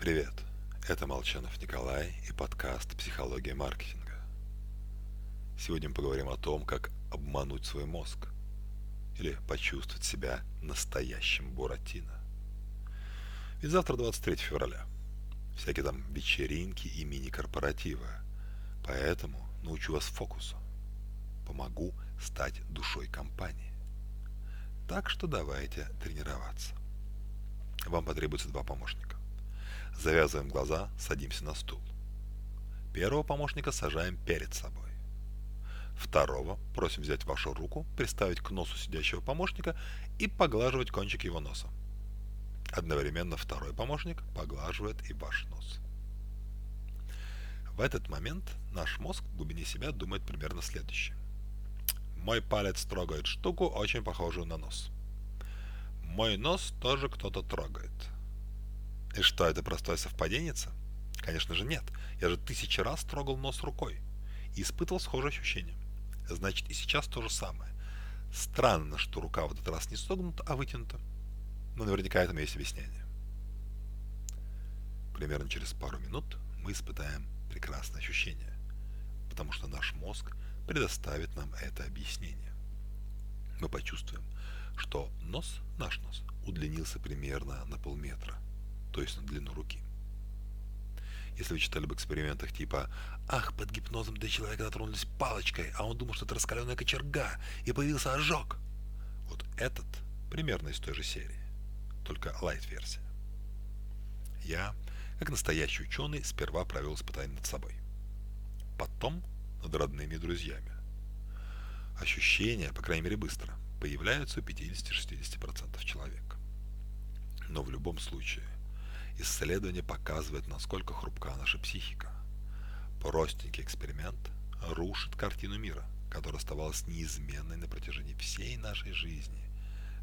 Привет, это Молчанов Николай и подкаст «Психология маркетинга». Сегодня мы поговорим о том, как обмануть свой мозг или почувствовать себя настоящим Буратино. Ведь завтра 23 февраля. Всякие там вечеринки и мини-корпоративы. Поэтому научу вас фокусу. Помогу стать душой компании. Так что давайте тренироваться. Вам потребуется два помощника. Завязываем глаза, садимся на стул. Первого помощника сажаем перед собой. Второго просим взять вашу руку, приставить к носу сидящего помощника и поглаживать кончик его носа. Одновременно второй помощник поглаживает и ваш нос. В этот момент наш мозг в глубине себя думает примерно следующее. Мой палец трогает штуку, очень похожую на нос. Мой нос тоже кто-то трогает. И что, это простое совпадение? Конечно же нет. Я же тысячи раз трогал нос рукой и испытывал схожие ощущения. Значит, и сейчас то же самое. Странно, что рука в этот раз не согнута, а вытянута. Но наверняка этому есть объяснение. Примерно через пару минут мы испытаем прекрасное ощущение, потому что наш мозг предоставит нам это объяснение. Мы почувствуем, что нос, наш нос, удлинился примерно на полметра – то есть на длину руки. Если вы читали об экспериментах типа «Ах, под гипнозом до человека дотронулись палочкой, а он думал, что это раскаленная кочерга, и появился ожог», вот этот примерно из той же серии, только лайт-версия. Я, как настоящий ученый, сперва провел испытание над собой. Потом над родными и друзьями. Ощущения, по крайней мере быстро, появляются у 50-60% человек. Но в любом случае, Исследование показывает, насколько хрупка наша психика. Простенький эксперимент рушит картину мира, которая оставалась неизменной на протяжении всей нашей жизни,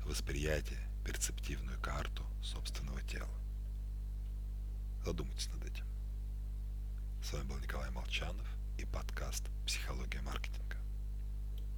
восприятие, перцептивную карту собственного тела. Задумайтесь над этим. С вами был Николай Молчанов и подкаст «Психология маркетинга».